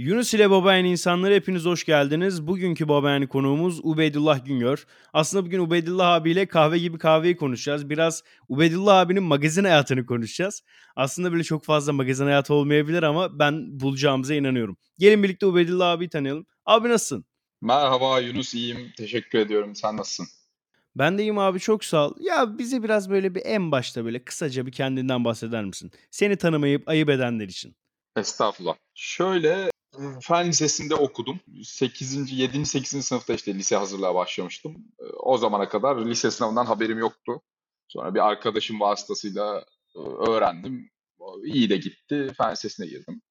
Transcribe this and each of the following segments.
Yunus ile Babayan insanları hepiniz hoş geldiniz. Bugünkü Babayan konuğumuz Ubeydullah Güngör. Aslında bugün Ubeydullah abiyle kahve gibi kahveyi konuşacağız. Biraz Ubeydullah abinin magazin hayatını konuşacağız. Aslında böyle çok fazla magazin hayatı olmayabilir ama ben bulacağımıza inanıyorum. Gelin birlikte Ubeydullah abiyi tanıyalım. Abi nasılsın? Merhaba Yunus iyiyim. Teşekkür ediyorum. Sen nasılsın? Ben de iyiyim abi çok sağ ol. Ya bize biraz böyle bir en başta böyle kısaca bir kendinden bahseder misin? Seni tanımayıp ayıp edenler için. Estağfurullah. Şöyle fen lisesinde okudum. 8. 7. 8. sınıfta işte lise hazırlığa başlamıştım. O zamana kadar lise sınavından haberim yoktu. Sonra bir arkadaşım vasıtasıyla öğrendim. İyi de gitti. Fen lisesine girdim.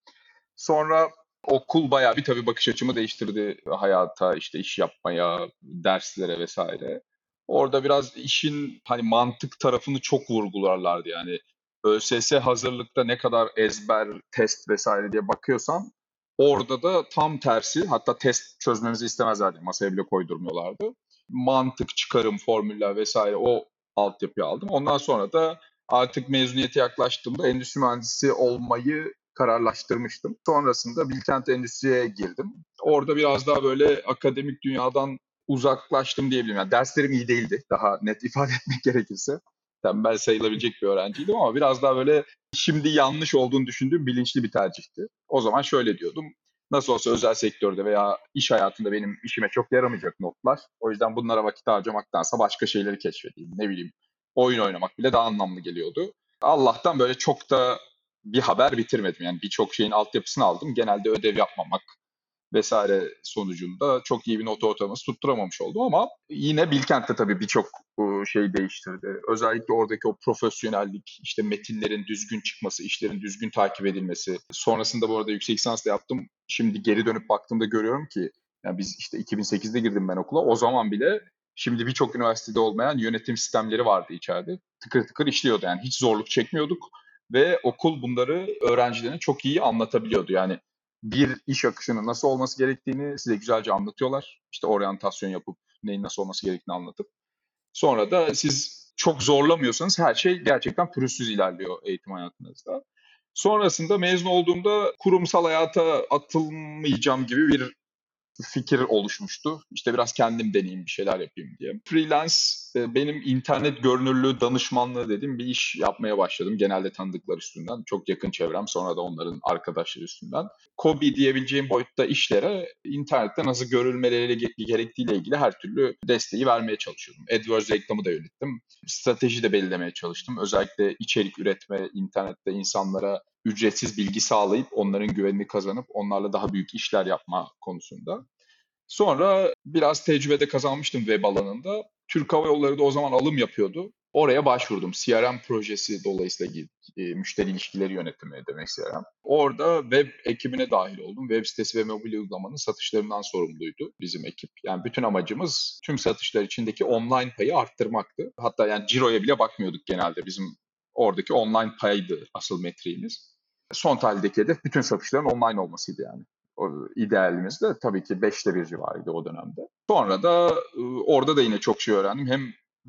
Sonra okul bayağı bir tabii bakış açımı değiştirdi hayata, işte iş yapmaya, derslere vesaire. Orada biraz işin hani mantık tarafını çok vurgularlardı yani. ÖSS hazırlıkta ne kadar ezber, test vesaire diye bakıyorsan orada da tam tersi hatta test çözmemizi istemezlerdi. Masaya bile koydurmuyorlardı. Mantık, çıkarım, formüller vesaire o altyapıyı aldım. Ondan sonra da artık mezuniyete yaklaştığımda endüstri mühendisi olmayı kararlaştırmıştım. Sonrasında Bilkent Endüstri'ye girdim. Orada biraz daha böyle akademik dünyadan uzaklaştım diyebilirim. Yani derslerim iyi değildi. Daha net ifade etmek gerekirse. Tembel sayılabilecek bir öğrenciydim ama biraz daha böyle şimdi yanlış olduğunu düşündüğüm bilinçli bir tercihti. O zaman şöyle diyordum. Nasıl olsa özel sektörde veya iş hayatında benim işime çok yaramayacak notlar. O yüzden bunlara vakit harcamaktansa başka şeyleri keşfedeyim. Ne bileyim oyun oynamak bile daha anlamlı geliyordu. Allah'tan böyle çok da bir haber bitirmedim. Yani birçok şeyin altyapısını aldım. Genelde ödev yapmamak, vesaire sonucunda çok iyi bir not ortalaması tutturamamış oldum ama yine Bilkent'te tabii birçok şey değiştirdi. Özellikle oradaki o profesyonellik, işte metinlerin düzgün çıkması, işlerin düzgün takip edilmesi. Sonrasında bu arada yüksek lisans da yaptım. Şimdi geri dönüp baktığımda görüyorum ki yani biz işte 2008'de girdim ben okula. O zaman bile şimdi birçok üniversitede olmayan yönetim sistemleri vardı içeride. Tıkır tıkır işliyordu yani hiç zorluk çekmiyorduk ve okul bunları öğrencilerine çok iyi anlatabiliyordu. Yani bir iş akışının nasıl olması gerektiğini size güzelce anlatıyorlar. İşte oryantasyon yapıp neyin nasıl olması gerektiğini anlatıp. Sonra da siz çok zorlamıyorsanız her şey gerçekten pürüzsüz ilerliyor eğitim hayatınızda. Sonrasında mezun olduğumda kurumsal hayata atılmayacağım gibi bir fikir oluşmuştu. İşte biraz kendim deneyeyim bir şeyler yapayım diye. Freelance e, benim internet görünürlüğü danışmanlığı dediğim bir iş yapmaya başladım. Genelde tanıdıklar üstünden. Çok yakın çevrem sonra da onların arkadaşları üstünden. Kobi diyebileceğim boyutta işlere internette nasıl görülmeleri gerektiğiyle ilgili her türlü desteği vermeye çalışıyordum. AdWords reklamı da yönettim. Strateji de belirlemeye çalıştım. Özellikle içerik üretme, internette insanlara ücretsiz bilgi sağlayıp onların güvenini kazanıp onlarla daha büyük işler yapma konusunda. Sonra biraz tecrübede kazanmıştım web alanında. Türk Hava Yolları da o zaman alım yapıyordu. Oraya başvurdum. CRM projesi dolayısıyla e, müşteri ilişkileri yönetimi demek CRM. Orada web ekibine dahil oldum. Web sitesi ve mobil uygulamanın satışlarından sorumluydu bizim ekip. Yani bütün amacımız tüm satışlar içindeki online payı arttırmaktı. Hatta yani ciroya bile bakmıyorduk genelde. Bizim oradaki online paydı asıl metriğimiz. Son tarihteki hedef bütün satışların online olmasıydı yani. O idealimiz de tabii ki 5'te 1 civarıydı o dönemde. Sonra da orada da yine çok şey öğrendim. Hem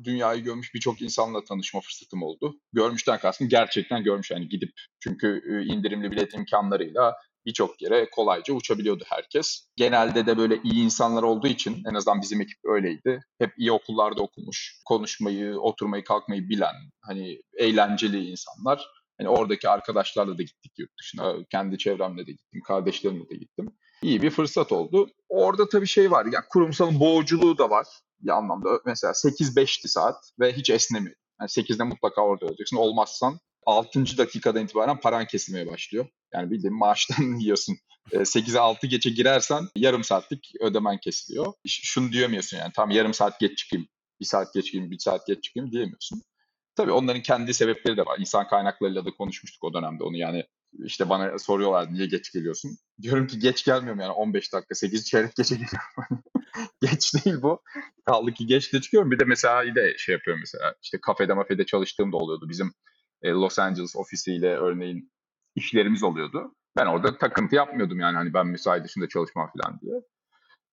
dünyayı görmüş birçok insanla tanışma fırsatım oldu. Görmüşten kastım gerçekten görmüş yani gidip çünkü indirimli bilet imkanlarıyla birçok yere kolayca uçabiliyordu herkes. Genelde de böyle iyi insanlar olduğu için en azından bizim ekip öyleydi. Hep iyi okullarda okumuş, konuşmayı, oturmayı, kalkmayı bilen, hani eğlenceli insanlar. Hani oradaki arkadaşlarla da gittik yurt dışına. Kendi çevremle de gittim, kardeşlerimle de gittim. İyi bir fırsat oldu. Orada tabii şey var, ya kurumsalın boğuculuğu da var bir anlamda. Mesela 8-5'ti saat ve hiç esnemiyor. Yani 8'de mutlaka orada olacaksın. Olmazsan 6. dakikadan itibaren paran kesilmeye başlıyor. Yani bildiğin maaştan yiyorsun. 8'e 6 geçe girersen yarım saatlik ödemen kesiliyor. Şunu diyemiyorsun yani tam yarım saat geç çıkayım, bir saat geç çıkayım, bir saat geç çıkayım diyemiyorsun. Tabii onların kendi sebepleri de var. İnsan kaynaklarıyla da konuşmuştuk o dönemde onu yani işte bana soruyorlar niye geç geliyorsun? Diyorum ki geç gelmiyorum yani 15 dakika 8 çeyrek geçe geliyorum. geç değil bu. Kaldı ki geç de çıkıyorum. Bir de mesela de şey yapıyorum mesela işte kafede mafede çalıştığım da oluyordu. Bizim e, Los Angeles ofisiyle örneğin işlerimiz oluyordu. Ben orada takıntı yapmıyordum yani hani ben mesai dışında çalışmam falan diye.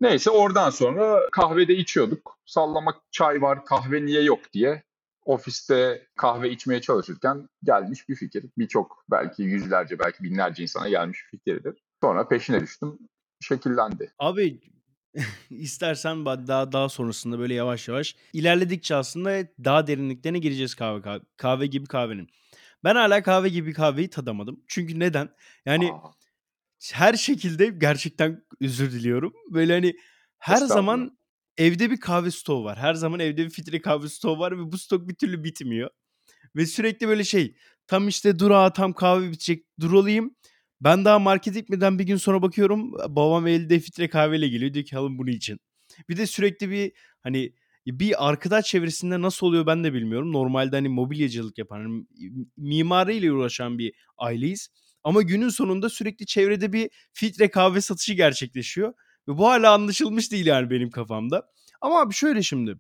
Neyse oradan sonra kahvede içiyorduk. Sallamak çay var kahve niye yok diye ofiste kahve içmeye çalışırken gelmiş bir fikir. Birçok belki yüzlerce belki binlerce insana gelmiş bir fikirdir. Sonra peşine düştüm. Şekillendi. Abi istersen daha daha sonrasında böyle yavaş yavaş ilerledikçe aslında daha derinliklerine gireceğiz kahve kahve, gibi kahvenin. Ben hala kahve gibi kahveyi tadamadım. Çünkü neden? Yani Aa, her şekilde gerçekten özür diliyorum. Böyle hani her zaman evde bir kahve stoğu var. Her zaman evde bir filtre kahve stoğu var ve bu stok bir türlü bitmiyor. Ve sürekli böyle şey tam işte durağa tam kahve bitecek dur olayım. Ben daha markete gitmeden bir gün sonra bakıyorum babam elde filtre kahveyle geliyor diyor ki alın bunu için. Bir de sürekli bir hani bir arkadaş çevresinde nasıl oluyor ben de bilmiyorum. Normalde hani mobilyacılık yapan, hani mimariyle uğraşan bir aileyiz. Ama günün sonunda sürekli çevrede bir filtre kahve satışı gerçekleşiyor. Ve bu hala anlaşılmış değil yani benim kafamda. Ama abi şöyle şimdi.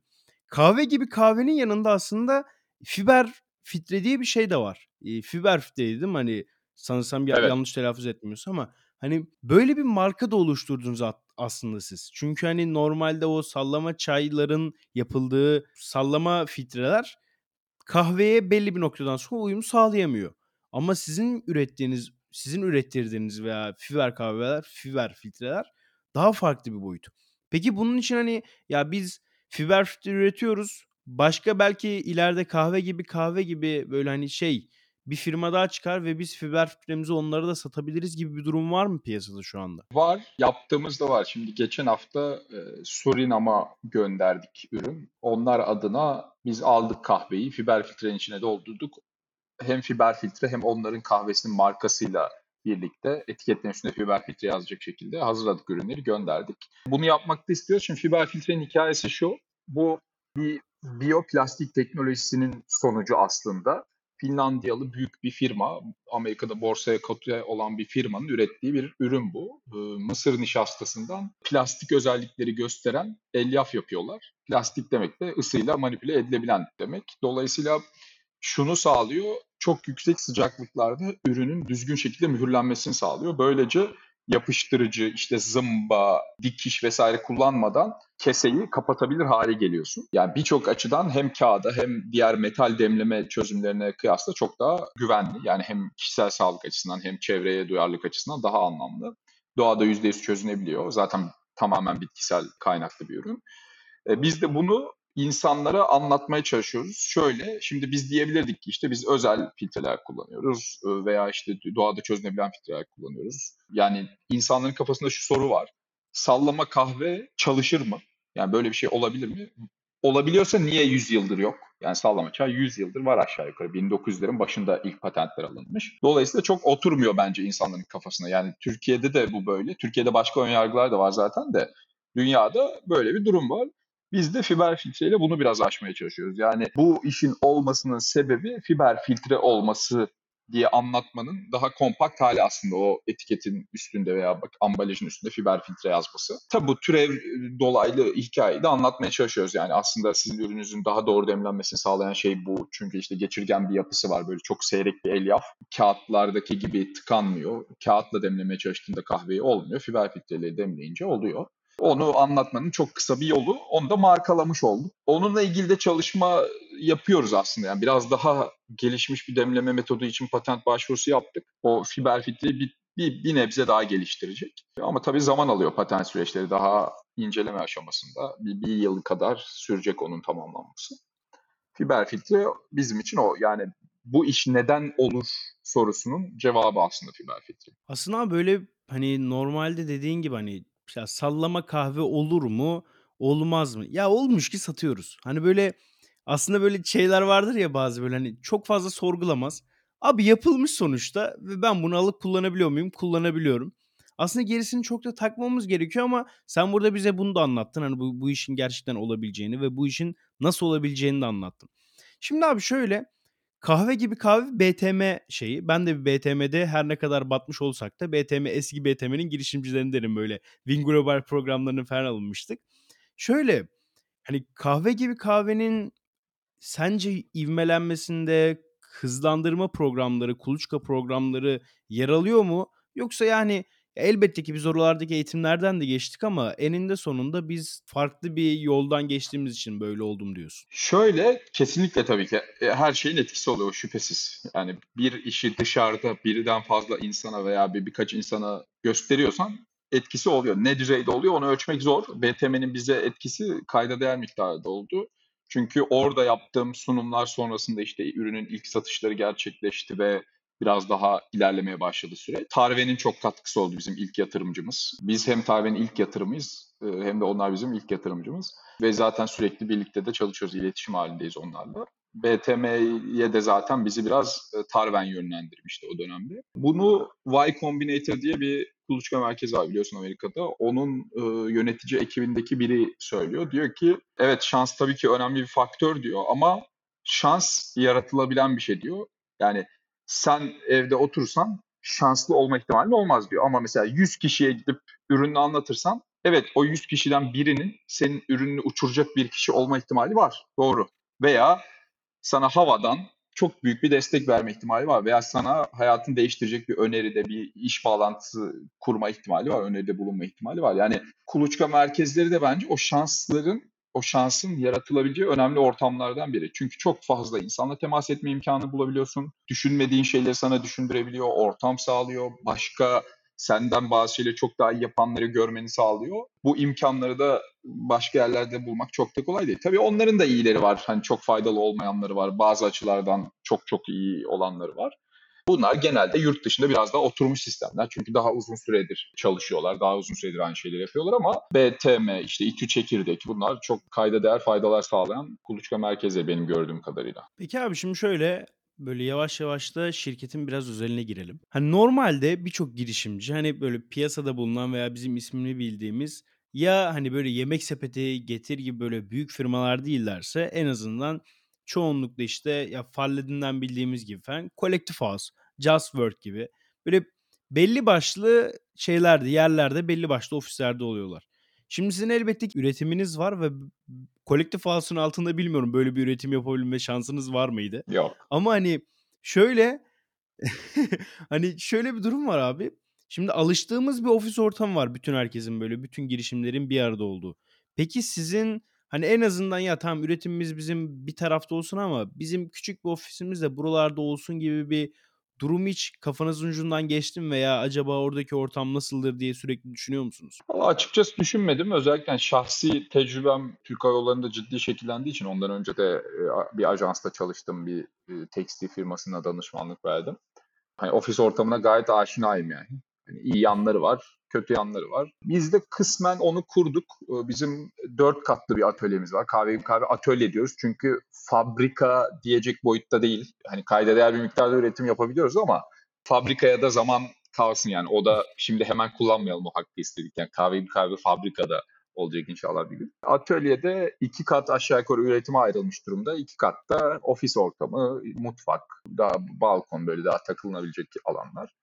Kahve gibi kahvenin yanında aslında fiber filtre diye bir şey de var. E, fiber filtreydi değil mi? Hani sanırsam Evet. yanlış telaffuz etmiyorsam ama hani böyle bir marka da oluşturdunuz aslında siz. Çünkü hani normalde o sallama çayların yapıldığı sallama filtreler kahveye belli bir noktadan sonra uyum sağlayamıyor. Ama sizin ürettiğiniz, sizin ürettirdiğiniz veya fiber kahveler, fiber filtreler daha farklı bir boyut. Peki bunun için hani ya biz fiber filtre üretiyoruz. Başka belki ileride kahve gibi kahve gibi böyle hani şey bir firma daha çıkar ve biz fiber filtremizi onlara da satabiliriz gibi bir durum var mı piyasada şu anda? Var. Yaptığımız da var. Şimdi geçen hafta e, Surinam'a gönderdik ürün. Onlar adına biz aldık kahveyi. Fiber filtrenin içine doldurduk. Hem fiber filtre hem onların kahvesinin markasıyla birlikte etiketlerin üstünde fiber filtre yazacak şekilde hazırladık ürünleri gönderdik. Bunu yapmak da istiyoruz. Şimdi fiber filtrenin hikayesi şu. Bu bir biyoplastik teknolojisinin sonucu aslında. Finlandiyalı büyük bir firma, Amerika'da borsaya kote olan bir firmanın ürettiği bir ürün bu. Ee, Mısır nişastasından plastik özellikleri gösteren elyaf yapıyorlar. Plastik demek de ısıyla manipüle edilebilen demek. Dolayısıyla şunu sağlıyor, çok yüksek sıcaklıklarda ürünün düzgün şekilde mühürlenmesini sağlıyor. Böylece yapıştırıcı, işte zımba, dikiş vesaire kullanmadan keseyi kapatabilir hale geliyorsun. Yani birçok açıdan hem kağıda hem diğer metal demleme çözümlerine kıyasla çok daha güvenli. Yani hem kişisel sağlık açısından hem çevreye duyarlılık açısından daha anlamlı. Doğada %100 çözünebiliyor. Zaten tamamen bitkisel kaynaklı bir ürün. E, Biz de bunu insanlara anlatmaya çalışıyoruz. Şöyle, şimdi biz diyebilirdik ki işte biz özel filtreler kullanıyoruz e, veya işte doğada çözünebilen filtreler kullanıyoruz. Yani insanların kafasında şu soru var. Sallama kahve çalışır mı? Yani böyle bir şey olabilir mi? Olabiliyorsa niye 100 yıldır yok? Yani sallama çay 100 yıldır var aşağı yukarı. 1900'lerin başında ilk patentler alınmış. Dolayısıyla çok oturmuyor bence insanların kafasına. Yani Türkiye'de de bu böyle. Türkiye'de başka önyargılar da var zaten de. Dünyada böyle bir durum var. Biz de fiber filtreyle bunu biraz aşmaya çalışıyoruz. Yani bu işin olmasının sebebi fiber filtre olması diye anlatmanın daha kompakt hali aslında o etiketin üstünde veya bak ambalajın üstünde fiber filtre yazması. Tabi bu türev dolaylı hikayeyi de anlatmaya çalışıyoruz. Yani aslında sizin ürününüzün daha doğru demlenmesini sağlayan şey bu. Çünkü işte geçirgen bir yapısı var. Böyle çok seyrek bir elyaf. Kağıtlardaki gibi tıkanmıyor. Kağıtla demlemeye çalıştığında kahveyi olmuyor. Fiber filtreyle demleyince oluyor. Onu anlatmanın çok kısa bir yolu. Onu da markalamış olduk. Onunla ilgili de çalışma yapıyoruz aslında. Yani biraz daha gelişmiş bir demleme metodu için patent başvurusu yaptık. O fiber filtreyi bir, bir, bir nebze daha geliştirecek. Ama tabii zaman alıyor patent süreçleri. Daha inceleme aşamasında bir, bir yıl kadar sürecek onun tamamlanması. Fiber filtre bizim için o. Yani bu iş neden olur sorusunun cevabı aslında fiber filtre. Aslında böyle hani normalde dediğin gibi hani ya sallama kahve olur mu? Olmaz mı? Ya olmuş ki satıyoruz. Hani böyle aslında böyle şeyler vardır ya bazı böyle hani çok fazla sorgulamaz. Abi yapılmış sonuçta ve ben bunu alıp kullanabiliyor muyum? Kullanabiliyorum. Aslında gerisini çok da takmamız gerekiyor ama sen burada bize bunu da anlattın. Hani bu, bu işin gerçekten olabileceğini ve bu işin nasıl olabileceğini de anlattın. Şimdi abi şöyle Kahve gibi kahve BTM şeyi. Ben de bir BTM'de her ne kadar batmış olsak da BTM eski BTM'nin girişimcilerindenim böyle. Win Global programlarını falan alınmıştık. Şöyle hani kahve gibi kahvenin sence ivmelenmesinde hızlandırma programları, kuluçka programları yer alıyor mu? Yoksa yani elbette ki biz oralardaki eğitimlerden de geçtik ama eninde sonunda biz farklı bir yoldan geçtiğimiz için böyle oldum diyorsun. Şöyle kesinlikle tabii ki e, her şeyin etkisi oluyor şüphesiz. Yani bir işi dışarıda birden fazla insana veya bir birkaç insana gösteriyorsan etkisi oluyor. Ne düzeyde oluyor onu ölçmek zor. BTM'nin bize etkisi kayda değer miktarda oldu. Çünkü orada yaptığım sunumlar sonrasında işte ürünün ilk satışları gerçekleşti ve biraz daha ilerlemeye başladı süre. Tarve'nin çok katkısı oldu bizim ilk yatırımcımız. Biz hem Tarve'nin ilk yatırımıyız e, hem de onlar bizim ilk yatırımcımız. Ve zaten sürekli birlikte de çalışıyoruz, iletişim halindeyiz onlarla. BTM'ye de zaten bizi biraz e, Tarven yönlendirmişti o dönemde. Bunu Y Combinator diye bir kuluçka merkezi var biliyorsun Amerika'da. Onun e, yönetici ekibindeki biri söylüyor. Diyor ki evet şans tabii ki önemli bir faktör diyor ama şans yaratılabilen bir şey diyor. Yani sen evde otursan şanslı olma ihtimalin olmaz diyor. Ama mesela 100 kişiye gidip ürünü anlatırsan evet o 100 kişiden birinin senin ürününü uçuracak bir kişi olma ihtimali var. Doğru. Veya sana havadan çok büyük bir destek verme ihtimali var veya sana hayatını değiştirecek bir öneride bir iş bağlantısı kurma ihtimali var, öneride bulunma ihtimali var. Yani kuluçka merkezleri de bence o şansların o şansın yaratılabileceği önemli ortamlardan biri. Çünkü çok fazla insanla temas etme imkanı bulabiliyorsun. Düşünmediğin şeyleri sana düşündürebiliyor, ortam sağlıyor. Başka senden bazı şeyleri çok daha iyi yapanları görmeni sağlıyor. Bu imkanları da başka yerlerde bulmak çok da kolay değil. Tabii onların da iyileri var. Hani çok faydalı olmayanları var. Bazı açılardan çok çok iyi olanları var. Bunlar genelde yurt dışında biraz daha oturmuş sistemler. Çünkü daha uzun süredir çalışıyorlar. Daha uzun süredir aynı şeyleri yapıyorlar ama BTM, işte İTÜ Çekirdek bunlar çok kayda değer faydalar sağlayan kuluçka merkezi benim gördüğüm kadarıyla. Peki abi şimdi şöyle böyle yavaş yavaş da şirketin biraz özeline girelim. Hani normalde birçok girişimci hani böyle piyasada bulunan veya bizim ismini bildiğimiz ya hani böyle yemek sepeti, Getir gibi böyle büyük firmalar değillerse en azından çoğunlukla işte ya Falledin'den bildiğimiz gibi falan Collective House, Just Work gibi böyle belli başlı şeylerde, yerlerde, belli başlı ofislerde oluyorlar. Şimdi sizin elbette ki üretiminiz var ve Collective House'un altında bilmiyorum böyle bir üretim yapabilme şansınız var mıydı? Yok. Ama hani şöyle hani şöyle bir durum var abi. Şimdi alıştığımız bir ofis ortamı var bütün herkesin böyle bütün girişimlerin bir arada olduğu. Peki sizin hani en azından ya tamam üretimimiz bizim bir tarafta olsun ama bizim küçük bir ofisimiz de buralarda olsun gibi bir durum hiç kafanızın ucundan geçti mi veya acaba oradaki ortam nasıldır diye sürekli düşünüyor musunuz? Valla açıkçası düşünmedim. Özellikle şahsi tecrübem Türk Hava Yolları'nda ciddi şekillendiği için ondan önce de e, bir ajansta çalıştım. Bir e, tekstil firmasına danışmanlık verdim. Hani ofis ortamına gayet aşinayım yani. Yani iyi yanları var, kötü yanları var. Biz de kısmen onu kurduk. Ee, bizim dört katlı bir atölyemiz var. Kahve kahve atölye diyoruz. Çünkü fabrika diyecek boyutta değil. Hani kayda değer bir miktarda üretim yapabiliyoruz ama fabrikaya da zaman kalsın yani. O da şimdi hemen kullanmayalım o hakkı istedik. Yani kahve bir kahve fabrikada olacak inşallah bir gün. Atölyede iki kat aşağı yukarı üretime ayrılmış durumda. İki katta ofis ortamı, mutfak, daha balkon böyle daha takılınabilecek alanlar.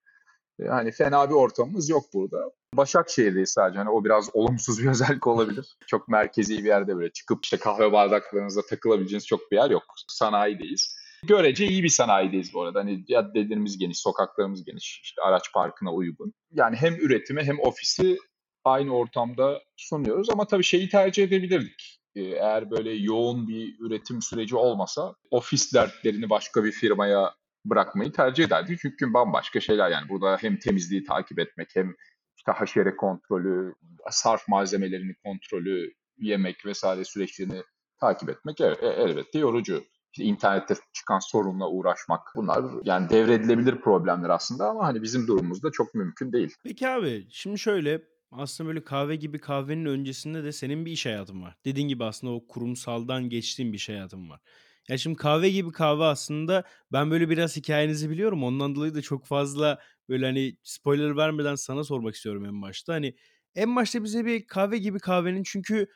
Yani fena bir ortamımız yok burada. Başakşehir'deyiz sadece. Hani o biraz olumsuz bir özellik olabilir. Çok merkezi bir yerde böyle çıkıp işte kahve bardaklarınızda takılabileceğiniz çok bir yer yok. Sanayideyiz. Görece iyi bir sanayideyiz bu arada. Hani caddelerimiz geniş, sokaklarımız geniş, işte araç parkına uygun. Yani hem üretimi hem ofisi aynı ortamda sunuyoruz ama tabii şeyi tercih edebilirdik. Ee, eğer böyle yoğun bir üretim süreci olmasa ofis dertlerini başka bir firmaya bırakmayı tercih ederdik. Çünkü bambaşka şeyler yani burada hem temizliği takip etmek hem işte haşere kontrolü, sarf malzemelerini kontrolü, yemek vesaire süreçlerini takip etmek e, elbette yorucu. İşte internette çıkan sorunla uğraşmak bunlar yani devredilebilir problemler aslında ama hani bizim durumumuzda çok mümkün değil. Peki abi şimdi şöyle aslında böyle kahve gibi kahvenin öncesinde de senin bir iş hayatın var. Dediğin gibi aslında o kurumsaldan geçtiğin bir iş hayatın var. Ya şimdi kahve gibi kahve aslında ben böyle biraz hikayenizi biliyorum. Ondan dolayı da çok fazla böyle hani spoiler vermeden sana sormak istiyorum en başta. Hani en başta bize bir kahve gibi kahvenin çünkü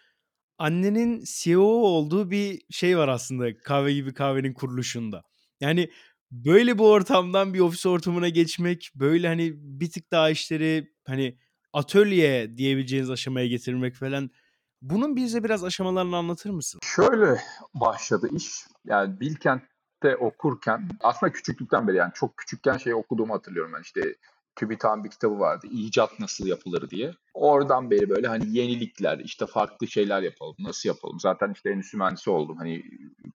annenin CEO olduğu bir şey var aslında kahve gibi kahvenin kuruluşunda. Yani böyle bir ortamdan bir ofis ortamına geçmek, böyle hani bir tık daha işleri hani atölye diyebileceğiniz aşamaya getirmek falan. Bunun bize biraz aşamalarını anlatır mısın? Şöyle başladı iş. Yani Bilkent'te okurken aslında küçüklükten beri yani çok küçükken şey okuduğumu hatırlıyorum ben işte TÜBİTAK'ın bir kitabı vardı. İcat nasıl yapılır diye. Oradan beri böyle hani yenilikler, işte farklı şeyler yapalım, nasıl yapalım. Zaten işte endüstri mühendisi oldum. Hani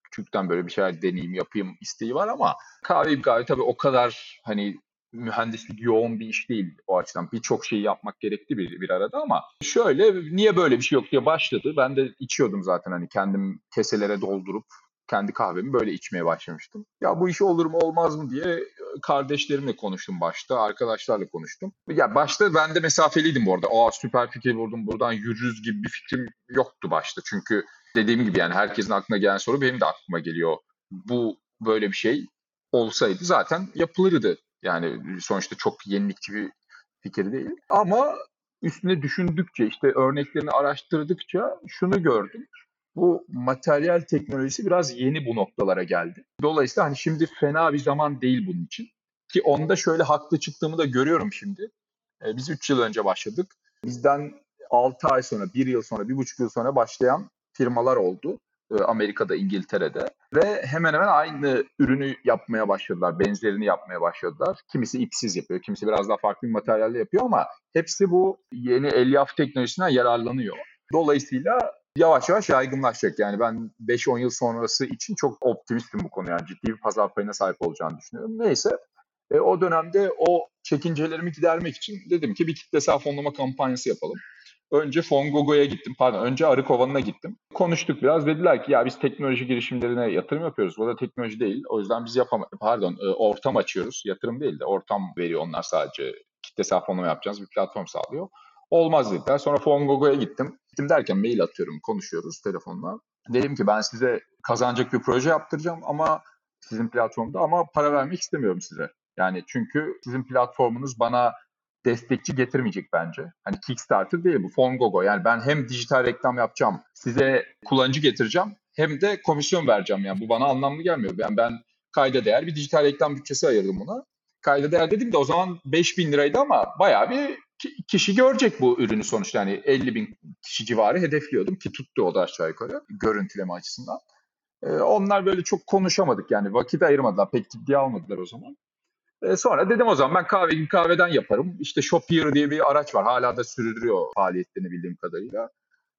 küçükten böyle bir şeyler deneyeyim, yapayım isteği var ama kahve kahve tabii o kadar hani mühendislik yoğun bir iş değil o açıdan. Birçok şeyi yapmak gerekti bir, bir arada ama şöyle niye böyle bir şey yok diye başladı. Ben de içiyordum zaten hani kendim keselere doldurup kendi kahvemi böyle içmeye başlamıştım. Ya bu iş olur mu olmaz mı diye kardeşlerimle konuştum başta, arkadaşlarla konuştum. Ya başta ben de mesafeliydim bu arada. Aa süper fikir vurdum buradan yürürüz gibi bir fikrim yoktu başta. Çünkü dediğim gibi yani herkesin aklına gelen soru benim de aklıma geliyor. Bu böyle bir şey olsaydı zaten yapılırdı. Yani sonuçta çok yenilikçi bir fikir değil. Ama üstüne düşündükçe işte örneklerini araştırdıkça şunu gördüm. Bu materyal teknolojisi biraz yeni bu noktalara geldi. Dolayısıyla hani şimdi fena bir zaman değil bunun için. Ki onda şöyle haklı çıktığımı da görüyorum şimdi. Ee, biz 3 yıl önce başladık. Bizden 6 ay sonra, 1 yıl sonra, 1,5 yıl sonra başlayan firmalar oldu. Ee, Amerika'da, İngiltere'de ve hemen hemen aynı ürünü yapmaya başladılar, benzerini yapmaya başladılar. Kimisi ipsiz yapıyor, kimisi biraz daha farklı bir materyalle yapıyor ama hepsi bu yeni elyaf teknolojisinden yararlanıyor. Dolayısıyla yavaş yavaş yaygınlaşacak. Yani ben 5-10 yıl sonrası için çok optimistim bu konuya. Yani ciddi bir pazar payına sahip olacağını düşünüyorum. Neyse e, o dönemde o çekincelerimi gidermek için dedim ki bir kitlesel fonlama kampanyası yapalım. Önce Fongogo'ya gittim. Pardon önce Arıkovan'a gittim. Konuştuk biraz. Dediler ki ya biz teknoloji girişimlerine yatırım yapıyoruz. Bu da teknoloji değil. O yüzden biz yapamayız. Pardon e, ortam açıyoruz. Yatırım değil de ortam veriyor onlar sadece. Kitlesel fonlama yapacağız bir platform sağlıyor. Olmaz dediler. Sonra Fongogo'ya gittim. Gittim derken mail atıyorum, konuşuyoruz telefonla. Dedim ki ben size kazanacak bir proje yaptıracağım ama sizin platformda ama para vermek istemiyorum size. Yani çünkü sizin platformunuz bana destekçi getirmeyecek bence. Hani Kickstarter değil bu Fongogo. Yani ben hem dijital reklam yapacağım, size kullanıcı getireceğim hem de komisyon vereceğim. Yani bu bana anlamlı gelmiyor. Yani ben kayda değer bir dijital reklam bütçesi ayırdım buna. Kayda değer dedim de o zaman 5000 liraydı ama bayağı bir kişi görecek bu ürünü sonuçta. Yani 50 bin kişi civarı hedefliyordum ki tuttu o da aşağı yukarı görüntüleme açısından. Ee, onlar böyle çok konuşamadık yani vakit ayırmadılar pek ciddiye almadılar o zaman. Ee, sonra dedim o zaman ben kahve kahveden yaparım. İşte Shopier diye bir araç var hala da sürdürüyor faaliyetlerini bildiğim kadarıyla.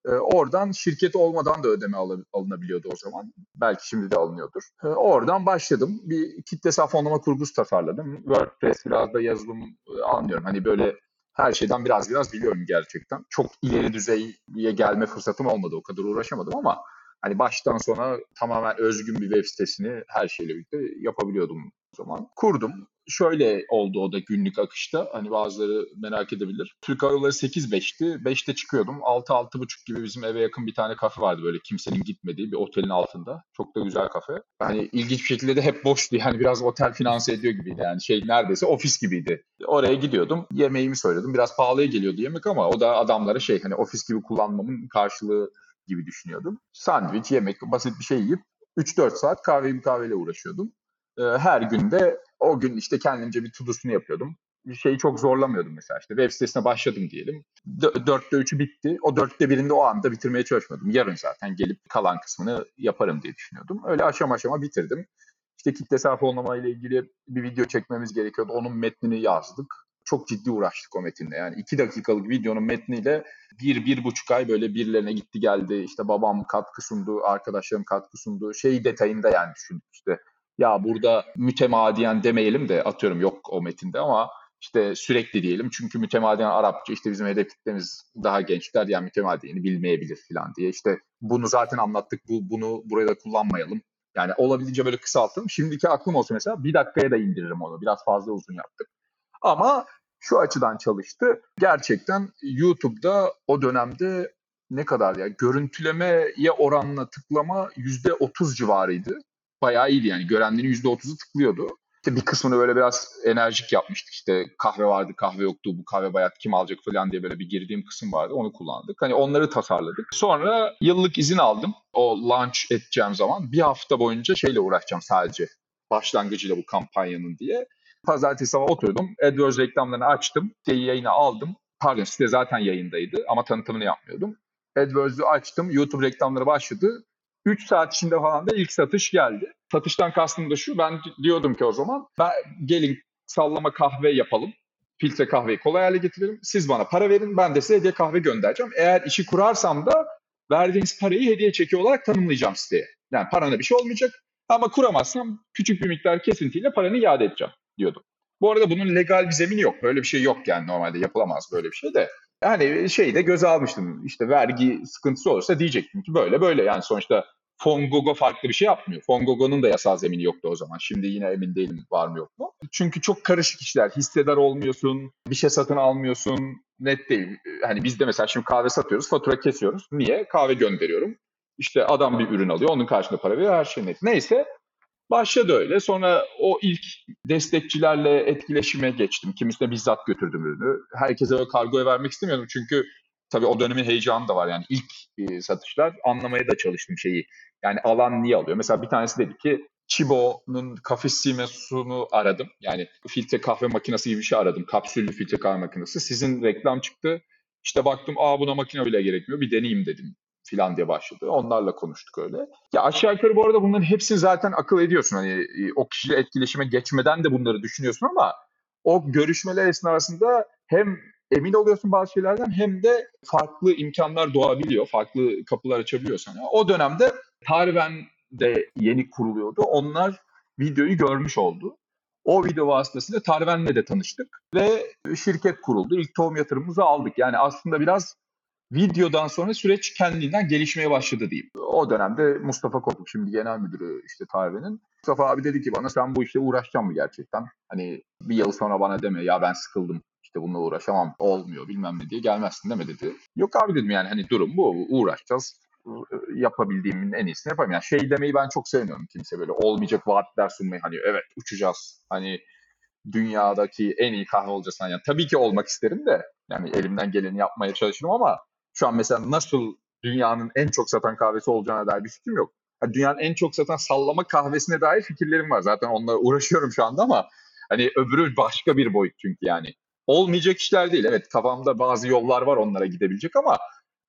Ee, oradan şirket olmadan da ödeme alınabiliyordu o zaman. Belki şimdi de alınıyordur. Ee, oradan başladım. Bir kitlesel fonlama kurgusu tasarladım. WordPress biraz da yazılım e, anlıyorum. Hani böyle her şeyden biraz biraz biliyorum gerçekten. Çok ileri düzeye gelme fırsatım olmadı. O kadar uğraşamadım ama hani baştan sona tamamen özgün bir web sitesini her şeyle birlikte yapabiliyordum o zaman. Kurdum şöyle oldu o da günlük akışta. Hani bazıları merak edebilir. Türk Hava Yolları 8-5'ti. 5'te çıkıyordum. 6-6.30 gibi bizim eve yakın bir tane kafe vardı böyle kimsenin gitmediği bir otelin altında. Çok da güzel kafe. Hani ilginç bir şekilde de hep boştu. Yani biraz otel finanse ediyor gibiydi. Yani şey neredeyse ofis gibiydi. Oraya gidiyordum. Yemeğimi söyledim. Biraz pahalıya geliyordu yemek ama o da adamlara şey hani ofis gibi kullanmamın karşılığı gibi düşünüyordum. Sandviç, yemek, basit bir şey yiyip 3-4 saat kahve kahveyle uğraşıyordum. Her günde o gün işte kendimce bir tudusunu yapıyordum. Bir şeyi çok zorlamıyordum mesela işte web sitesine başladım diyelim. Dörtte üçü bitti. O dörtte birinde o anda bitirmeye çalışmadım. Yarın zaten gelip kalan kısmını yaparım diye düşünüyordum. Öyle aşama aşama bitirdim. İşte kitlesel fonlama ile ilgili bir video çekmemiz gerekiyordu. Onun metnini yazdık. Çok ciddi uğraştık o metinle. Yani iki dakikalık videonun metniyle bir, bir buçuk ay böyle birilerine gitti geldi. İşte babam katkı sundu, arkadaşlarım katkı sundu. Şey detayında yani düşündük işte ya burada mütemadiyen demeyelim de atıyorum yok o metinde ama işte sürekli diyelim çünkü mütemadiyen Arapça işte bizim hedef kitlemiz daha gençler yani mütemadiyeni bilmeyebilir falan diye işte bunu zaten anlattık bu bunu buraya da kullanmayalım. Yani olabildiğince böyle kısalttım. Şimdiki aklım olsa mesela bir dakikaya da indiririm onu. Biraz fazla uzun yaptık. Ama şu açıdan çalıştı. Gerçekten YouTube'da o dönemde ne kadar ya görüntülemeye oranla tıklama yüzde otuz civarıydı bayağı iyiydi yani. Görenlerin %30'u tıklıyordu. İşte bir kısmını böyle biraz enerjik yapmıştık. İşte kahve vardı, kahve yoktu, bu kahve bayat kim alacak falan diye böyle bir girdiğim kısım vardı. Onu kullandık. Hani onları tasarladık. Sonra yıllık izin aldım. O launch edeceğim zaman bir hafta boyunca şeyle uğraşacağım sadece. Başlangıcıyla bu kampanyanın diye. Pazartesi sabah oturdum. AdWords reklamlarını açtım. Siteyi aldım. Pardon site zaten yayındaydı ama tanıtımını yapmıyordum. AdWords'ü açtım. YouTube reklamları başladı. 3 saat içinde falan da ilk satış geldi. Satıştan kastım da şu, ben diyordum ki o zaman ben, gelin sallama kahve yapalım. Filtre kahveyi kolay hale getirelim. Siz bana para verin, ben de size hediye kahve göndereceğim. Eğer işi kurarsam da verdiğiniz parayı hediye çeki olarak tanımlayacağım siteye. Yani parana bir şey olmayacak ama kuramazsam küçük bir miktar kesintiyle paranı iade edeceğim diyordum. Bu arada bunun legal bir zemini yok. Böyle bir şey yok yani normalde yapılamaz böyle bir şey de. Yani şeyi de göze almıştım. İşte vergi sıkıntısı olursa diyecektim ki böyle böyle yani sonuçta Fongogo farklı bir şey yapmıyor. Fongogo'nun da yasal zemini yoktu o zaman. Şimdi yine emin değilim var mı yok mu. Çünkü çok karışık işler. Hissedar olmuyorsun, bir şey satın almıyorsun. Net değil. Hani biz de mesela şimdi kahve satıyoruz, fatura kesiyoruz. Niye? Kahve gönderiyorum. İşte adam bir ürün alıyor, onun karşılığında para veriyor, her şey net. Neyse Başladı öyle. Sonra o ilk destekçilerle etkileşime geçtim. Kimisine bizzat götürdüm ürünü. Herkese kargoya vermek istemiyordum çünkü tabii o dönemin heyecanı da var. Yani ilk e, satışlar anlamaya da çalıştım şeyi. Yani alan niye alıyor? Mesela bir tanesi dedi ki Chibo'nun Cafissimo'sunu aradım. Yani filtre kahve makinesi gibi bir şey aradım. Kapsüllü filtre kahve makinesi. Sizin reklam çıktı. İşte baktım aa buna makine bile gerekmiyor. Bir deneyeyim dedim filan diye başladı. Onlarla konuştuk öyle. Ya aşağı yukarı bu arada bunların hepsini zaten akıl ediyorsun. Hani e, o kişiyle etkileşime geçmeden de bunları düşünüyorsun ama o görüşmeler esnasında hem emin oluyorsun bazı şeylerden hem de farklı imkanlar doğabiliyor. Farklı kapılar açabiliyor sana. O dönemde Tarven de yeni kuruluyordu. Onlar videoyu görmüş oldu. O video vasıtasıyla Tarven'le de tanıştık ve şirket kuruldu. İlk tohum yatırımımızı aldık. Yani aslında biraz videodan sonra süreç kendinden gelişmeye başladı diyeyim. O dönemde Mustafa Kopuk şimdi genel müdürü işte Tarve'nin. Mustafa abi dedi ki bana sen bu işle uğraşacaksın mı gerçekten? Hani bir yıl sonra bana deme ya ben sıkıldım işte bununla uğraşamam olmuyor bilmem ne diye gelmezsin deme dedi. Yok abi dedim yani hani durum bu uğraşacağız yapabildiğimin en iyisini yapayım. Yani şey demeyi ben çok sevmiyorum kimse böyle olmayacak vaatler sunmayı hani evet uçacağız hani dünyadaki en iyi kahve olacaksın. Yani tabii ki olmak isterim de yani elimden geleni yapmaya çalışırım ama şu an mesela nasıl dünyanın en çok satan kahvesi olacağına dair bir fikrim yok. Yani dünyanın en çok satan sallama kahvesine dair fikirlerim var. Zaten onlara uğraşıyorum şu anda ama hani öbürü başka bir boyut çünkü yani. Olmayacak işler değil. Evet kafamda bazı yollar var onlara gidebilecek ama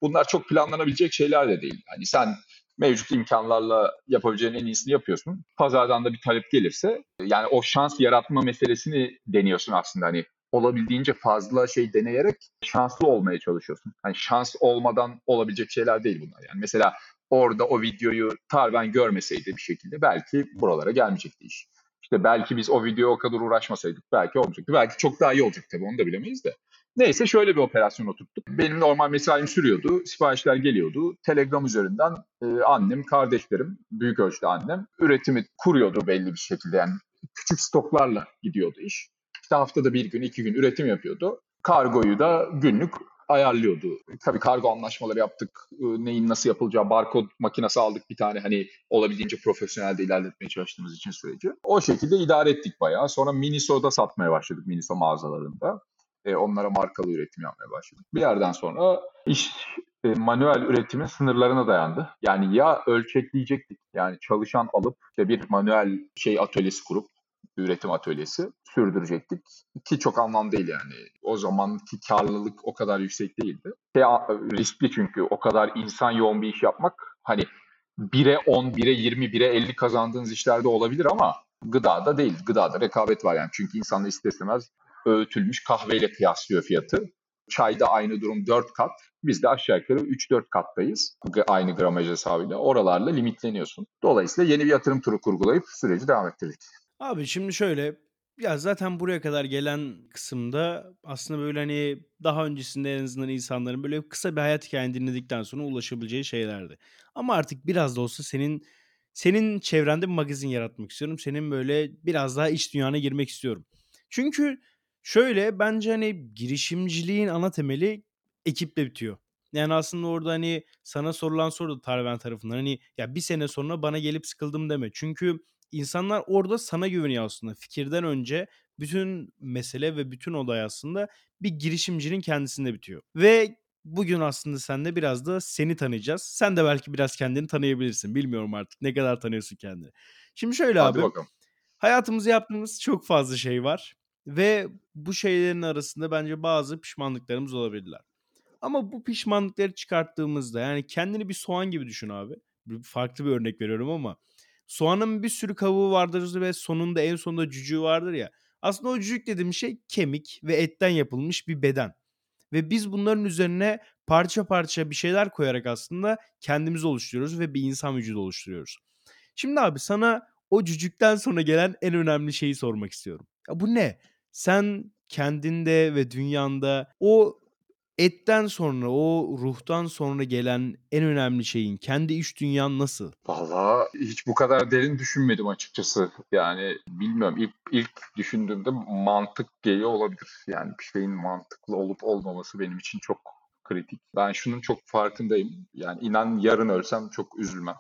bunlar çok planlanabilecek şeyler de değil. Hani sen mevcut imkanlarla yapabileceğin en iyisini yapıyorsun. Pazardan da bir talep gelirse yani o şans yaratma meselesini deniyorsun aslında hani olabildiğince fazla şey deneyerek şanslı olmaya çalışıyorsun. Hani şans olmadan olabilecek şeyler değil bunlar. Yani mesela orada o videoyu Tarven görmeseydi bir şekilde belki buralara gelmeyecekti iş. İşte belki biz o videoya o kadar uğraşmasaydık belki olmayacaktı. Belki çok daha iyi olacak tabii onu da bilemeyiz de. Neyse şöyle bir operasyon oturttuk. Benim normal mesaim sürüyordu. Siparişler geliyordu. Telegram üzerinden e, annem, kardeşlerim, büyük ölçüde annem üretimi kuruyordu belli bir şekilde. Yani küçük stoklarla gidiyordu iş. İşte haftada bir gün, iki gün üretim yapıyordu. Kargoyu da günlük ayarlıyordu. Tabii kargo anlaşmaları yaptık. E, neyin nasıl yapılacağı, barkod makinesi aldık bir tane hani olabildiğince profesyonel de ilerletmeye çalıştığımız için süreci. O şekilde idare ettik bayağı. Sonra Miniso'da satmaya başladık Miniso mağazalarında. E, onlara markalı üretim yapmaya başladık. Bir yerden sonra iş e, manuel üretimin sınırlarına dayandı. Yani ya ölçekleyecektik yani çalışan alıp işte bir manuel şey atölyesi kurup üretim atölyesi sürdürecektik. Ki çok anlam değil yani. O zamanki karlılık o kadar yüksek değildi. Şey, riskli çünkü o kadar insan yoğun bir iş yapmak hani 1'e 10, 1'e 20, 1'e 50 kazandığınız işlerde olabilir ama gıdada değil. Gıdada rekabet var yani. Çünkü insanlar istemez öğütülmüş kahveyle kıyaslıyor fiyatı. Çayda aynı durum 4 kat. Biz de aşağı yukarı 3-4 kattayız. Aynı gramaj hesabıyla. Oralarla limitleniyorsun. Dolayısıyla yeni bir yatırım turu kurgulayıp süreci devam ettirdik. Abi şimdi şöyle ya zaten buraya kadar gelen kısımda aslında böyle hani daha öncesinde en azından insanların böyle kısa bir hayat hikayeni dinledikten sonra ulaşabileceği şeylerdi. Ama artık biraz da olsa senin senin çevrende bir magazin yaratmak istiyorum. Senin böyle biraz daha iç dünyana girmek istiyorum. Çünkü şöyle bence hani girişimciliğin ana temeli ekiple bitiyor. Yani aslında orada hani sana sorulan soru da Tarven tarafından hani ya bir sene sonra bana gelip sıkıldım deme. Çünkü insanlar orada sana güveniyor aslında. Fikirden önce bütün mesele ve bütün olay aslında bir girişimcinin kendisinde bitiyor. Ve bugün aslında sen de biraz da seni tanıyacağız. Sen de belki biraz kendini tanıyabilirsin. Bilmiyorum artık ne kadar tanıyorsun kendini. Şimdi şöyle Hadi abi. bakalım. Hayatımızda yaptığımız çok fazla şey var. Ve bu şeylerin arasında bence bazı pişmanlıklarımız olabilirler. Ama bu pişmanlıkları çıkarttığımızda yani kendini bir soğan gibi düşün abi. Farklı bir örnek veriyorum ama soğanın bir sürü kabuğu vardır ve sonunda en sonunda cücüğü vardır ya. Aslında o cücük dediğim şey kemik ve etten yapılmış bir beden. Ve biz bunların üzerine parça parça bir şeyler koyarak aslında kendimizi oluşturuyoruz ve bir insan vücudu oluşturuyoruz. Şimdi abi sana o cücükten sonra gelen en önemli şeyi sormak istiyorum. Ya bu ne? Sen kendinde ve dünyanda o etten sonra, o ruhtan sonra gelen en önemli şeyin, kendi iç dünyan nasıl? Valla hiç bu kadar derin düşünmedim açıkçası. Yani bilmiyorum ilk, ilk düşündüğümde mantık geliyor olabilir. Yani bir şeyin mantıklı olup olmaması benim için çok kritik. Ben şunun çok farkındayım. Yani inan yarın ölsem çok üzülmem.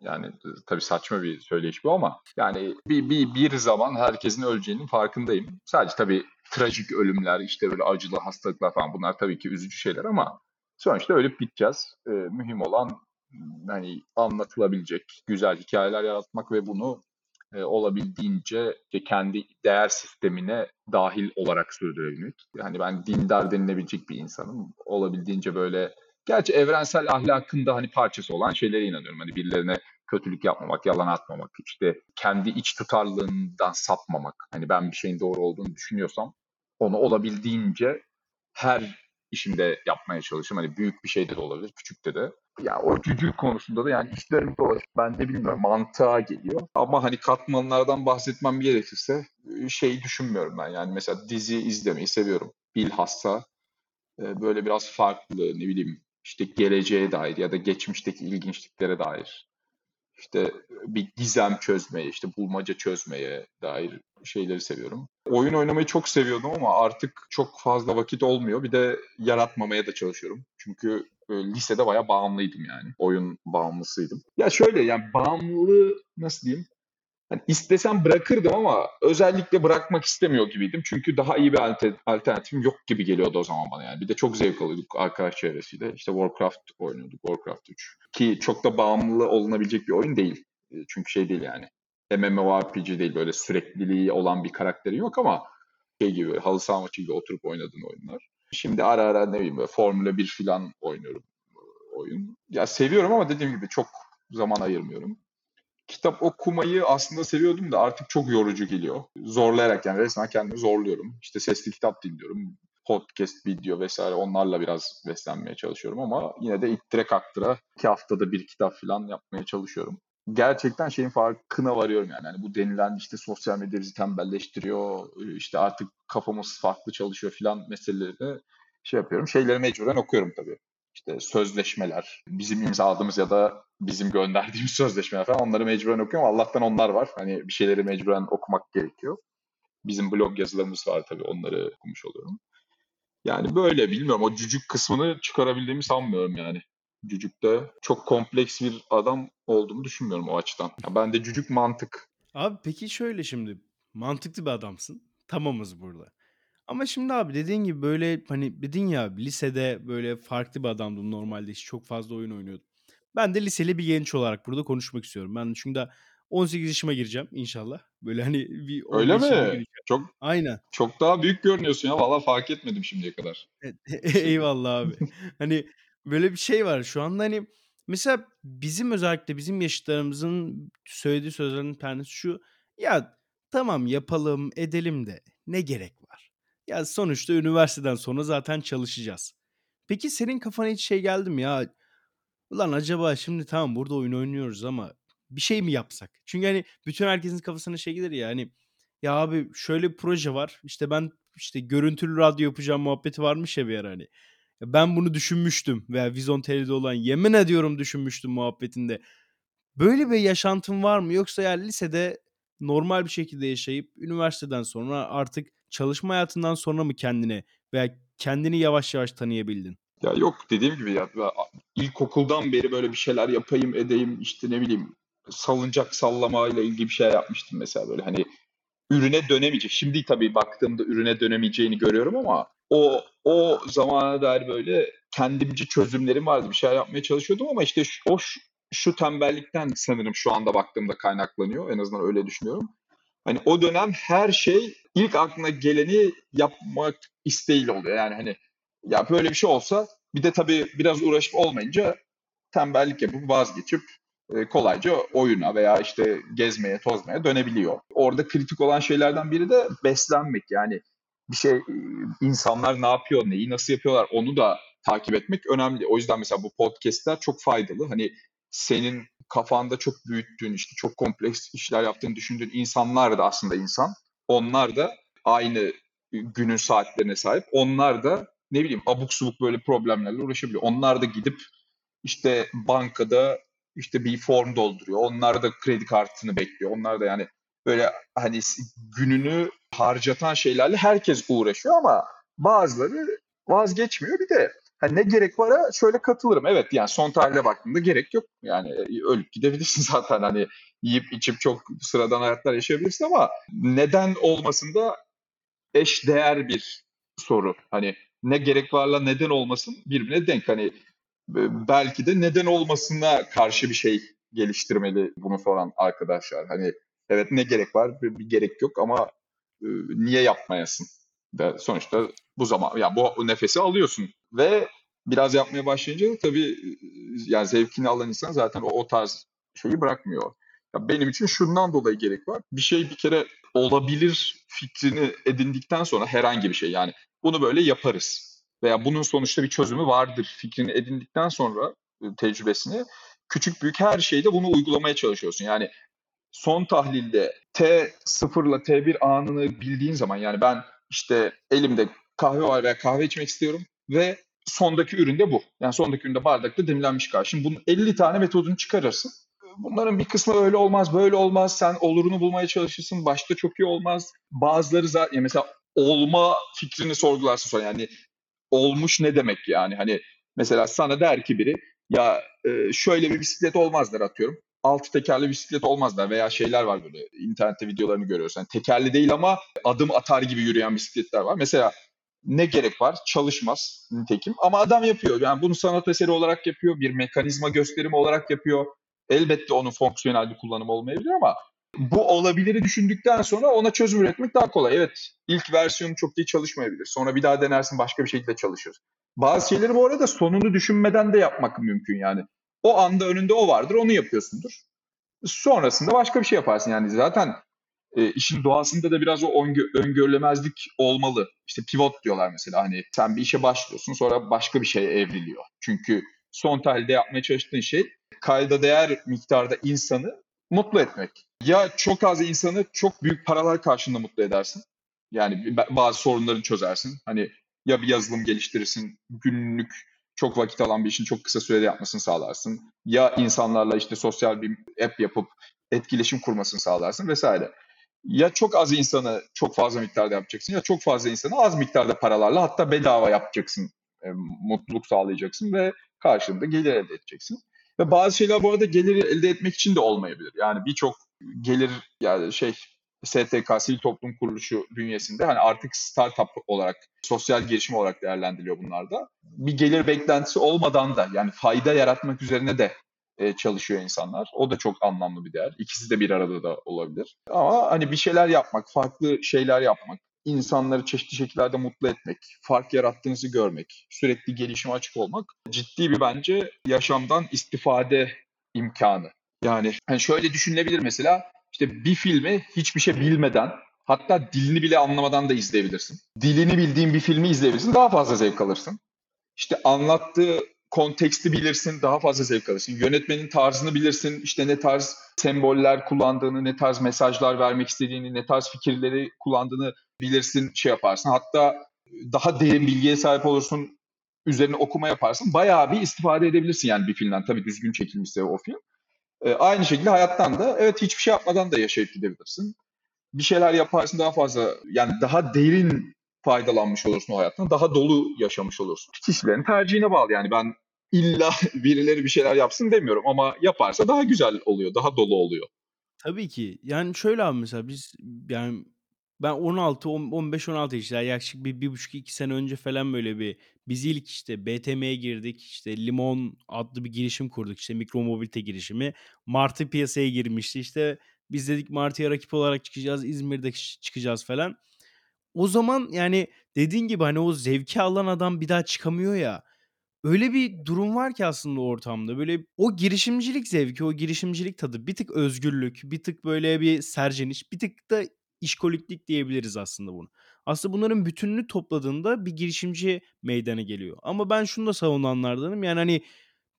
Yani tabii saçma bir söyleyiş bu ama yani bir, bir, bir zaman herkesin öleceğinin farkındayım. Sadece tabii trajik ölümler, işte böyle acılı hastalıklar falan bunlar tabii ki üzücü şeyler ama sonuçta ölüp biteceğiz. Ee, mühim olan hani anlatılabilecek güzel hikayeler yaratmak ve bunu e, olabildiğince kendi değer sistemine dahil olarak sürdürebilmek. Yani ben dindar denilebilecek bir insanım. Olabildiğince böyle Gerçi evrensel ahlakın da hani parçası olan şeylere inanıyorum. Hani birilerine kötülük yapmamak, yalan atmamak, işte kendi iç tutarlığından sapmamak. Hani ben bir şeyin doğru olduğunu düşünüyorsam onu olabildiğince her işimde yapmaya çalışırım. Hani büyük bir şeyde de olabilir, küçükte de. Ya o cücül konusunda da yani işlerim dolaşıp ben de bilmiyorum mantığa geliyor. Ama hani katmanlardan bahsetmem gerekirse şey düşünmüyorum ben. Yani mesela dizi izlemeyi seviyorum. Bilhassa böyle biraz farklı ne bileyim işte geleceğe dair ya da geçmişteki ilginçliklere dair işte bir gizem çözmeye, işte bulmaca çözmeye dair şeyleri seviyorum. Oyun oynamayı çok seviyordum ama artık çok fazla vakit olmuyor. Bir de yaratmamaya da çalışıyorum. Çünkü lisede bayağı bağımlıydım yani. Oyun bağımlısıydım. Ya şöyle yani bağımlılığı nasıl diyeyim? Hani istesem bırakırdım ama özellikle bırakmak istemiyor gibiydim. Çünkü daha iyi bir alternatifim yok gibi geliyordu o zaman bana yani. Bir de çok zevk alıyorduk arkadaş çevresiyle. İşte Warcraft oynuyorduk, Warcraft 3. Ki çok da bağımlı olunabilecek bir oyun değil. E, çünkü şey değil yani. MMORPG değil böyle sürekliliği olan bir karakteri yok ama şey gibi halı saha maçı gibi oturup oynadığın oyunlar. Şimdi ara ara ne bileyim böyle Formula 1 falan oynuyorum oyun. Ya seviyorum ama dediğim gibi çok zaman ayırmıyorum kitap okumayı aslında seviyordum da artık çok yorucu geliyor. Zorlayarak yani resmen kendimi zorluyorum. İşte sesli kitap dinliyorum. Podcast, video vesaire onlarla biraz beslenmeye çalışıyorum ama yine de ittire kaktıra iki haftada bir kitap falan yapmaya çalışıyorum. Gerçekten şeyin farkına varıyorum yani. yani bu denilen işte sosyal medya bizi tembelleştiriyor, işte artık kafamız farklı çalışıyor falan meseleleri şey yapıyorum. Şeyleri mecburen okuyorum tabii işte sözleşmeler, bizim imzaladığımız ya da bizim gönderdiğimiz sözleşmeler falan onları mecburen okuyorum. Allah'tan onlar var. Hani bir şeyleri mecburen okumak gerekiyor. Bizim blog yazılarımız var tabii onları okumuş oluyorum. Yani böyle bilmiyorum o cücük kısmını çıkarabildiğimi sanmıyorum yani. Cücük'te çok kompleks bir adam olduğumu düşünmüyorum o açıdan. Ya ben de cücük mantık. Abi peki şöyle şimdi mantıklı bir adamsın. Tamamız burada. Ama şimdi abi dediğin gibi böyle hani dedin ya lisede böyle farklı bir adamdım normalde hiç çok fazla oyun oynuyordum. Ben de liseli bir genç olarak burada konuşmak istiyorum. Ben çünkü de 18 yaşıma gireceğim inşallah. Böyle hani bir Öyle 15 yaşıma mi? gireceğim. Çok Aynen. çok daha büyük görünüyorsun ya. Vallahi fark etmedim şimdiye kadar. Eyvallah abi. Hani böyle bir şey var şu anda hani mesela bizim özellikle bizim yaşıtlarımızın söylediği sözlerin tanesi şu. Ya tamam yapalım edelim de ne gerek var? Ya sonuçta üniversiteden sonra zaten çalışacağız. Peki senin kafana hiç şey geldi mi ya? Ulan acaba şimdi tamam burada oyun oynuyoruz ama bir şey mi yapsak? Çünkü hani bütün herkesin kafasına şey gelir ya hani ya abi şöyle bir proje var. İşte ben işte görüntülü radyo yapacağım muhabbeti varmış ya bir ara hani. Ben bunu düşünmüştüm veya Vizon TL'de olan yemin ediyorum düşünmüştüm muhabbetinde. Böyle bir yaşantın var mı? Yoksa ya lisede normal bir şekilde yaşayıp üniversiteden sonra artık çalışma hayatından sonra mı kendine veya kendini yavaş yavaş tanıyabildin? Ya yok dediğim gibi ya ilkokuldan beri böyle bir şeyler yapayım edeyim işte ne bileyim salıncak sallamayla ilgili bir şey yapmıştım mesela böyle hani ürüne dönemeyecek. Şimdi tabii baktığımda ürüne dönemeyeceğini görüyorum ama o o zamana dair böyle kendimce çözümlerim vardı. Bir şey yapmaya çalışıyordum ama işte şu, o şu, şu tembellikten sanırım şu anda baktığımda kaynaklanıyor. En azından öyle düşünüyorum. Hani o dönem her şey ilk aklına geleni yapmak isteğiyle oluyor. Yani hani ya böyle bir şey olsa bir de tabii biraz uğraşıp olmayınca tembellik yapıp vazgeçip e, kolayca oyuna veya işte gezmeye, tozmaya dönebiliyor. Orada kritik olan şeylerden biri de beslenmek. Yani bir şey insanlar ne yapıyor, neyi nasıl yapıyorlar onu da takip etmek önemli. O yüzden mesela bu podcastler çok faydalı. Hani senin kafanda çok büyüttüğün işte çok kompleks işler yaptığını düşündüğün insanlar da aslında insan. Onlar da aynı günün saatlerine sahip. Onlar da ne bileyim abuk subuk böyle problemlerle uğraşabiliyor. Onlar da gidip işte bankada işte bir form dolduruyor. Onlar da kredi kartını bekliyor. Onlar da yani böyle hani gününü harcatan şeylerle herkes uğraşıyor ama bazıları vazgeçmiyor. Bir de hani ne gerek var şöyle katılırım. Evet yani son tahlile baktığında gerek yok. Yani e, ölüp gidebilirsin zaten hani yiyip içip çok sıradan hayatlar yaşayabilirsin ama neden olmasında eş değer bir soru. Hani ne gerek varla neden olmasın birbirine denk. Hani belki de neden olmasına karşı bir şey geliştirmeli bunu soran arkadaşlar. Hani evet ne gerek var bir, bir gerek yok ama e, niye yapmayasın? De, sonuçta bu zaman yani bu nefesi alıyorsun ve biraz yapmaya başlayınca da tabii yani zevkini alan insan zaten o, o tarz şeyi bırakmıyor. Ya benim için şundan dolayı gerek var. Bir şey bir kere olabilir fikrini edindikten sonra herhangi bir şey yani bunu böyle yaparız veya bunun sonuçta bir çözümü vardır fikrini edindikten sonra e, tecrübesini küçük büyük her şeyde bunu uygulamaya çalışıyorsun. Yani son tahlilde T0 ile T1 anını bildiğin zaman yani ben işte elimde kahve var veya kahve içmek istiyorum ve sondaki ürün de bu. Yani sondaki üründe bardakta demlenmiş kahve. Şimdi bunun 50 tane metodunu çıkarırsın. Bunların bir kısmı öyle olmaz, böyle olmaz. Sen olurunu bulmaya çalışırsın. Başta çok iyi olmaz. Bazıları zaten mesela olma fikrini sorgularsın sonra. Yani olmuş ne demek yani? Hani mesela sana der ki biri ya e, şöyle bir bisiklet olmazlar atıyorum. Altı tekerli bisiklet olmazlar veya şeyler var böyle internette videolarını görüyorsun. Yani tekerli değil ama adım atar gibi yürüyen bisikletler var. Mesela ne gerek var? Çalışmaz nitekim ama adam yapıyor. Yani bunu sanat eseri olarak yapıyor, bir mekanizma gösterimi olarak yapıyor. Elbette onun fonksiyonel bir kullanımı olmayabilir ama bu olabiliri düşündükten sonra ona çözüm üretmek daha kolay. Evet ilk versiyonu çok iyi çalışmayabilir. Sonra bir daha denersin başka bir şekilde çalışır. Bazı şeyleri bu arada sonunu düşünmeden de yapmak mümkün yani. O anda önünde o vardır onu yapıyorsundur. Sonrasında başka bir şey yaparsın yani zaten e, işin doğasında da biraz o öngö- öngörülemezlik olmalı. İşte pivot diyorlar mesela hani sen bir işe başlıyorsun sonra başka bir şeye evriliyor. Çünkü son tahlilde yapmaya çalıştığın şey kayda değer miktarda insanı mutlu etmek. Ya çok az insanı çok büyük paralar karşılığında mutlu edersin. Yani bazı sorunlarını çözersin. Hani ya bir yazılım geliştirirsin, günlük çok vakit alan bir işin çok kısa sürede yapmasını sağlarsın. Ya insanlarla işte sosyal bir app yapıp etkileşim kurmasını sağlarsın vesaire. Ya çok az insanı çok fazla miktarda yapacaksın ya çok fazla insanı az miktarda paralarla hatta bedava yapacaksın. E, mutluluk sağlayacaksın ve karşılığında gelir elde edeceksin. Ve bazı şeyler bu arada gelir elde etmek için de olmayabilir. Yani birçok gelir yani şey STK, Sivil Toplum Kuruluşu bünyesinde hani artık startup olarak, sosyal girişim olarak değerlendiriliyor bunlar da. Bir gelir beklentisi olmadan da yani fayda yaratmak üzerine de e, çalışıyor insanlar. O da çok anlamlı bir değer. İkisi de bir arada da olabilir. Ama hani bir şeyler yapmak, farklı şeyler yapmak, insanları çeşitli şekillerde mutlu etmek, fark yarattığınızı görmek, sürekli gelişime açık olmak ciddi bir bence yaşamdan istifade imkanı. Yani hani şöyle düşünülebilir mesela işte bir filmi hiçbir şey bilmeden hatta dilini bile anlamadan da izleyebilirsin. Dilini bildiğin bir filmi izleyebilirsin daha fazla zevk alırsın. İşte anlattığı konteksti bilirsin, daha fazla zevk alırsın. Yönetmenin tarzını bilirsin, işte ne tarz semboller kullandığını, ne tarz mesajlar vermek istediğini, ne tarz fikirleri kullandığını bilirsin, şey yaparsın. Hatta daha derin bilgiye sahip olursun, üzerine okuma yaparsın. Bayağı bir istifade edebilirsin yani bir filmden. Tabii düzgün çekilmişse o film. E, aynı şekilde hayattan da evet hiçbir şey yapmadan da yaşayıp gidebilirsin. Bir şeyler yaparsın daha fazla yani daha derin faydalanmış olursun o hayattan. Daha dolu yaşamış olursun. Kişilerin tercihine bağlı yani ben illa birileri bir şeyler yapsın demiyorum ama yaparsa daha güzel oluyor, daha dolu oluyor. Tabii ki. Yani şöyle abi mesela biz yani ben 16, 15-16 yaşında yaklaşık bir, bir buçuk iki sene önce falan böyle bir biz ilk işte BTM'ye girdik. işte Limon adlı bir girişim kurduk. işte mikro mobilite girişimi. Martı piyasaya girmişti. işte biz dedik Martı'ya rakip olarak çıkacağız. İzmir'de çıkacağız falan. O zaman yani dediğin gibi hani o zevki alan adam bir daha çıkamıyor ya. Öyle bir durum var ki aslında ortamda. Böyle o girişimcilik zevki, o girişimcilik tadı, bir tık özgürlük, bir tık böyle bir serceniş, bir tık da işkoliklik diyebiliriz aslında bunu. Aslında bunların bütününü topladığında bir girişimci meydana geliyor. Ama ben şunu da savunanlardanım. Yani hani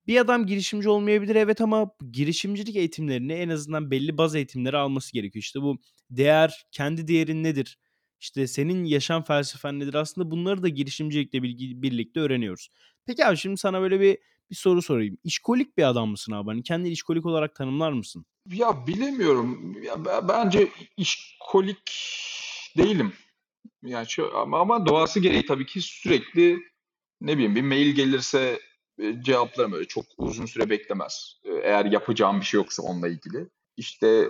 bir adam girişimci olmayabilir evet ama girişimcilik eğitimlerini en azından belli baz eğitimleri alması gerekiyor. İşte bu değer, kendi değerin nedir? İşte senin yaşam felsefen nedir? Aslında bunları da girişimcilikle birlikte öğreniyoruz. Peki abi şimdi sana böyle bir bir soru sorayım. İşkolik bir adam mısın abi? Hani kendini işkolik olarak tanımlar mısın? Ya bilemiyorum. Ya bence işkolik değilim. Yani şu ama, ama doğası gereği tabii ki sürekli ne bileyim bir mail gelirse e, cevaplarım öyle çok uzun süre beklemez. E, Eğer yapacağım bir şey yoksa onunla ilgili. İşte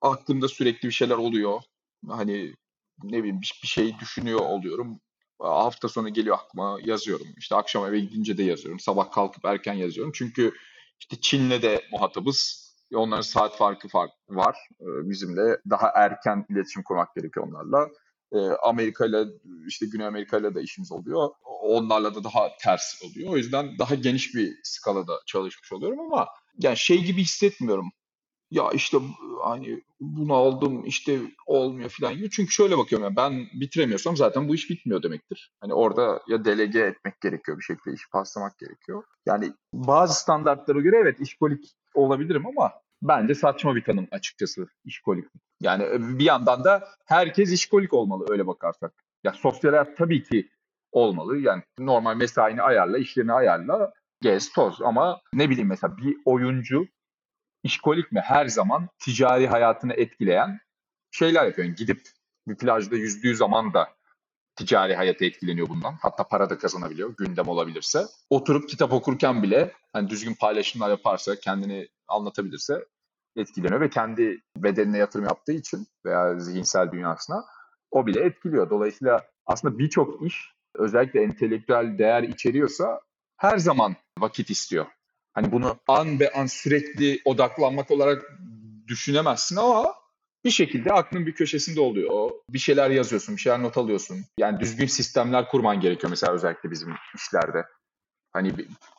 aklımda sürekli bir şeyler oluyor. Hani ne bileyim bir, şey düşünüyor oluyorum. Hafta sonu geliyor aklıma yazıyorum. İşte akşam eve gidince de yazıyorum. Sabah kalkıp erken yazıyorum. Çünkü işte Çin'le de muhatabız. Onların saat farkı fark var e, bizimle. Daha erken iletişim kurmak gerekiyor onlarla. E, Amerika ile işte Güney Amerika ile de işimiz oluyor. Onlarla da daha ters oluyor. O yüzden daha geniş bir skalada çalışmış oluyorum ama yani şey gibi hissetmiyorum ya işte hani bunu aldım işte olmuyor falan gibi. Çünkü şöyle bakıyorum ya ben bitiremiyorsam zaten bu iş bitmiyor demektir. Hani orada ya delege etmek gerekiyor bir şekilde işi paslamak gerekiyor. Yani bazı standartlara göre evet işkolik olabilirim ama bence saçma bir tanım açıkçası işkolik. Yani bir yandan da herkes işkolik olmalı öyle bakarsak. Ya sosyal hayat tabii ki olmalı. Yani normal mesaini ayarla, işlerini ayarla, gez, toz ama ne bileyim mesela bir oyuncu işkolik mi her zaman ticari hayatını etkileyen şeyler yapıyor. Yani gidip bir plajda yüzdüğü zaman da ticari hayatı etkileniyor bundan. Hatta para da kazanabiliyor gündem olabilirse. Oturup kitap okurken bile hani düzgün paylaşımlar yaparsa, kendini anlatabilirse etkileniyor ve kendi bedenine yatırım yaptığı için veya zihinsel dünyasına o bile etkiliyor. Dolayısıyla aslında birçok iş özellikle entelektüel değer içeriyorsa her zaman vakit istiyor. Hani bunu an be an sürekli odaklanmak olarak düşünemezsin ama bir şekilde aklın bir köşesinde oluyor. Bir şeyler yazıyorsun, bir şeyler not alıyorsun. Yani düzgün sistemler kurman gerekiyor mesela özellikle bizim işlerde. Hani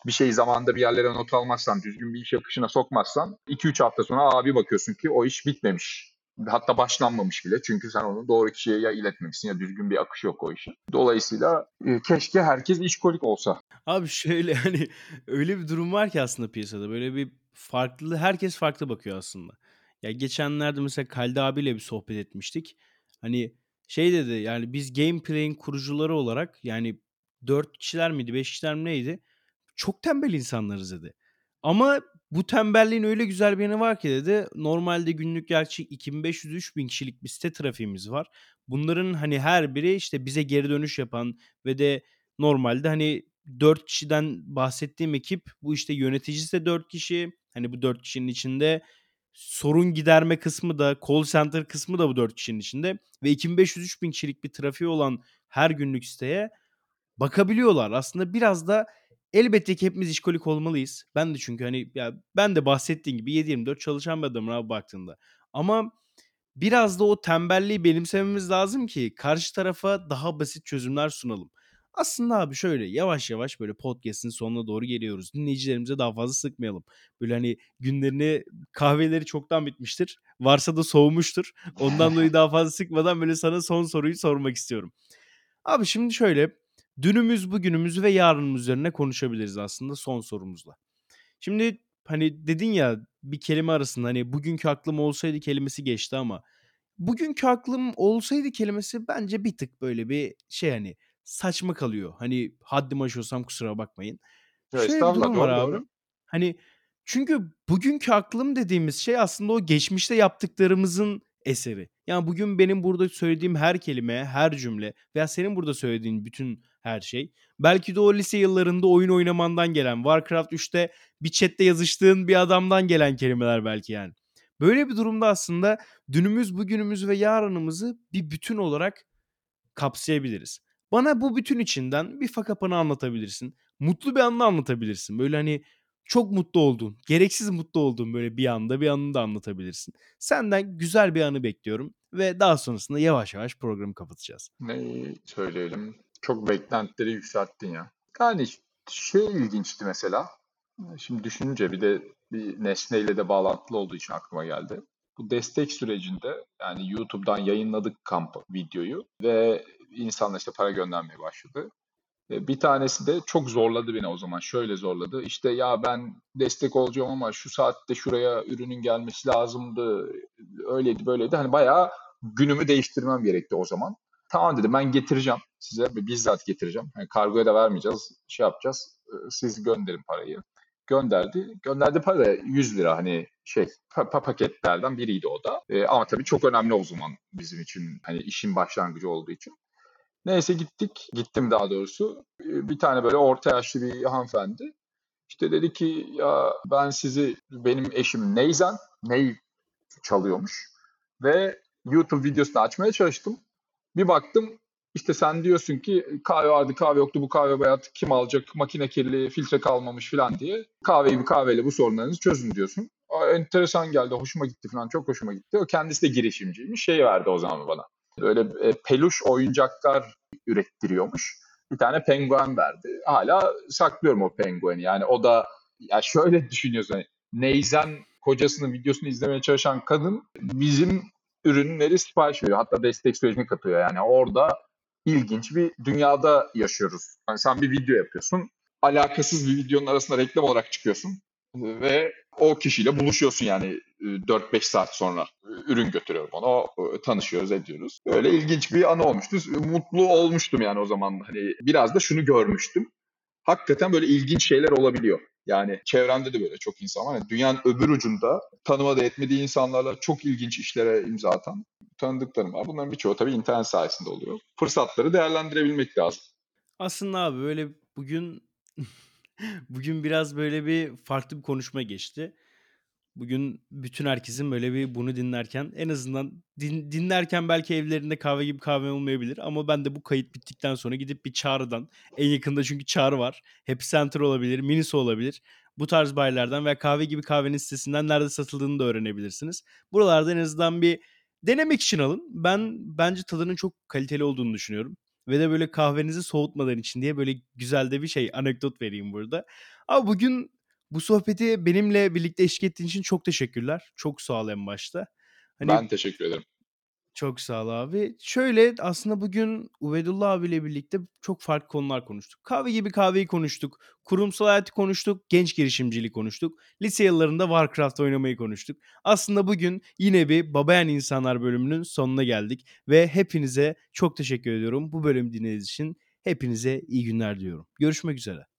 bir, şeyi zamanında bir yerlere not almazsan, düzgün bir iş akışına sokmazsan 2-3 hafta sonra abi bakıyorsun ki o iş bitmemiş. Hatta başlanmamış bile. Çünkü sen onu doğru kişiye ya iletmemişsin ya düzgün bir akışı yok o işin. Dolayısıyla e, keşke herkes işkolik olsa. Abi şöyle hani öyle bir durum var ki aslında piyasada. Böyle bir farklı herkes farklı bakıyor aslında. Ya geçenlerde mesela Kaldi abiyle bir sohbet etmiştik. Hani şey dedi yani biz gameplay'in kurucuları olarak yani 4 kişiler miydi 5 kişiler mi neydi? Çok tembel insanlarız dedi. Ama bu tembelliğin öyle güzel bir yanı var ki dedi. Normalde günlük gerçi 2500-3000 kişilik bir site trafiğimiz var. Bunların hani her biri işte bize geri dönüş yapan ve de normalde hani 4 kişiden bahsettiğim ekip bu işte yöneticisi de 4 kişi. Hani bu 4 kişinin içinde sorun giderme kısmı da call center kısmı da bu 4 kişinin içinde ve 2500-3000 kişilik bir trafiği olan her günlük siteye bakabiliyorlar. Aslında biraz da elbette ki hepimiz işkolik olmalıyız. Ben de çünkü hani ya ben de bahsettiğim gibi 7-24 çalışan bir adamım abi baktığında. Ama biraz da o tembelliği benimsememiz lazım ki karşı tarafa daha basit çözümler sunalım. Aslında abi şöyle yavaş yavaş böyle podcast'in sonuna doğru geliyoruz. Dinleyicilerimize daha fazla sıkmayalım. Böyle hani günlerini kahveleri çoktan bitmiştir. Varsa da soğumuştur. Ondan dolayı daha fazla sıkmadan böyle sana son soruyu sormak istiyorum. Abi şimdi şöyle dünümüz, bugünümüz ve yarınımız üzerine konuşabiliriz aslında son sorumuzla. Şimdi hani dedin ya bir kelime arasında hani bugünkü aklım olsaydı kelimesi geçti ama bugünkü aklım olsaydı kelimesi bence bir tık böyle bir şey hani saçma kalıyor. Hani haddimi aşıyorsam kusura bakmayın. Ya Şöyle bir durum var abi. doğru. Hani çünkü bugünkü aklım dediğimiz şey aslında o geçmişte yaptıklarımızın eseri. Yani bugün benim burada söylediğim her kelime, her cümle veya senin burada söylediğin bütün her şey belki de o lise yıllarında oyun oynamandan gelen, Warcraft 3'te bir chatte yazıştığın bir adamdan gelen kelimeler belki yani. Böyle bir durumda aslında dünümüz, bugünümüz ve yarınımızı bir bütün olarak kapsayabiliriz. Bana bu bütün içinden bir fakapanı anlatabilirsin. Mutlu bir anını anlatabilirsin. Böyle hani çok mutlu olduğun, gereksiz mutlu olduğun böyle bir anda bir anını da anlatabilirsin. Senden güzel bir anı bekliyorum ve daha sonrasında yavaş yavaş programı kapatacağız. Neyi söyleyelim? Çok beklentileri yükselttin ya. Yani şey ilginçti mesela. Şimdi düşününce bir de bir nesneyle de bağlantılı olduğu için aklıma geldi. Bu destek sürecinde yani YouTube'dan yayınladık kamp videoyu ve insanlar işte para göndermeye başladı. E, Bir tanesi de çok zorladı beni o zaman. Şöyle zorladı. İşte ya ben destek olacağım ama şu saatte şuraya ürünün gelmesi lazımdı. Öyleydi böyleydi. Hani bayağı günümü değiştirmem gerekti o zaman. Tamam dedim ben getireceğim size bizzat getireceğim. Yani kargoya da vermeyeceğiz. Şey yapacağız. Ee, Siz gönderin parayı. Gönderdi. Gönderdi para da 100 lira hani şey pa- pa- paketlerden biriydi o da. Ee, ama tabii çok önemli o zaman bizim için. Hani işin başlangıcı olduğu için. Neyse gittik. Gittim daha doğrusu. Ee, Bir tane böyle orta yaşlı bir hanımefendi. İşte dedi ki ya ben sizi benim eşim Neyzen. Ney çalıyormuş. Ve YouTube videosunu açmaya çalıştım. Bir baktım işte sen diyorsun ki kahve vardı kahve yoktu bu kahve bayat kim alacak makine kirli filtre kalmamış falan diye. Kahveyi bir kahveyle bu sorunlarınızı çözün diyorsun. Aa, enteresan geldi hoşuma gitti falan çok hoşuma gitti. O kendisi de girişimciymiş şey verdi o zaman bana. Böyle e, peluş oyuncaklar ürettiriyormuş. Bir tane penguen verdi. Hala saklıyorum o pengueni. Yani o da ya şöyle düşünüyorsun. Hani, Neyzen kocasının videosunu izlemeye çalışan kadın bizim ürünleri sipariş veriyor. Hatta destek sürecini katıyor. Yani orada ilginç bir dünyada yaşıyoruz. Yani sen bir video yapıyorsun. Alakasız bir videonun arasında reklam olarak çıkıyorsun. Ve o kişiyle buluşuyorsun yani e, 4-5 saat sonra. Ürün götürüyorum ona. Tanışıyoruz, ediyoruz. Böyle ilginç bir anı olmuştu. Mutlu olmuştum yani o zaman. Hani biraz da şunu görmüştüm. Hakikaten böyle ilginç şeyler olabiliyor. Yani çevremde de böyle çok insan var. Yani dünyanın öbür ucunda tanımadığı etmediği insanlarla çok ilginç işlere imza atan tanıdıklarım var. Bunların birçoğu tabii internet sayesinde oluyor. Fırsatları değerlendirebilmek lazım. Aslında abi böyle bugün bugün biraz böyle bir farklı bir konuşma geçti. Bugün bütün herkesin böyle bir bunu dinlerken en azından din- dinlerken belki evlerinde kahve gibi kahve olmayabilir ama ben de bu kayıt bittikten sonra gidip bir Çağrı'dan en yakında çünkü Çağrı var. Happy Center olabilir, Miniso olabilir. Bu tarz baylardan veya kahve gibi kahvenin sitesinden nerede satıldığını da öğrenebilirsiniz. Buralarda en azından bir denemek için alın. Ben bence tadının çok kaliteli olduğunu düşünüyorum. Ve de böyle kahvenizi soğutmadan için diye böyle güzel de bir şey anekdot vereyim burada. Ama bugün bu sohbeti benimle birlikte eşlik ettiğin için çok teşekkürler. Çok sağ ol en başta. Hani Ben teşekkür ederim. çok sağ ol abi. Şöyle aslında bugün Uvedullah abiyle birlikte çok farklı konular konuştuk. Kahve gibi kahveyi konuştuk. Kurumsal hayatı konuştuk. Genç girişimciliği konuştuk. Lise yıllarında Warcraft oynamayı konuştuk. Aslında bugün yine bir Babayan İnsanlar bölümünün sonuna geldik. Ve hepinize çok teşekkür ediyorum. Bu bölümü dinlediğiniz için hepinize iyi günler diyorum. Görüşmek üzere.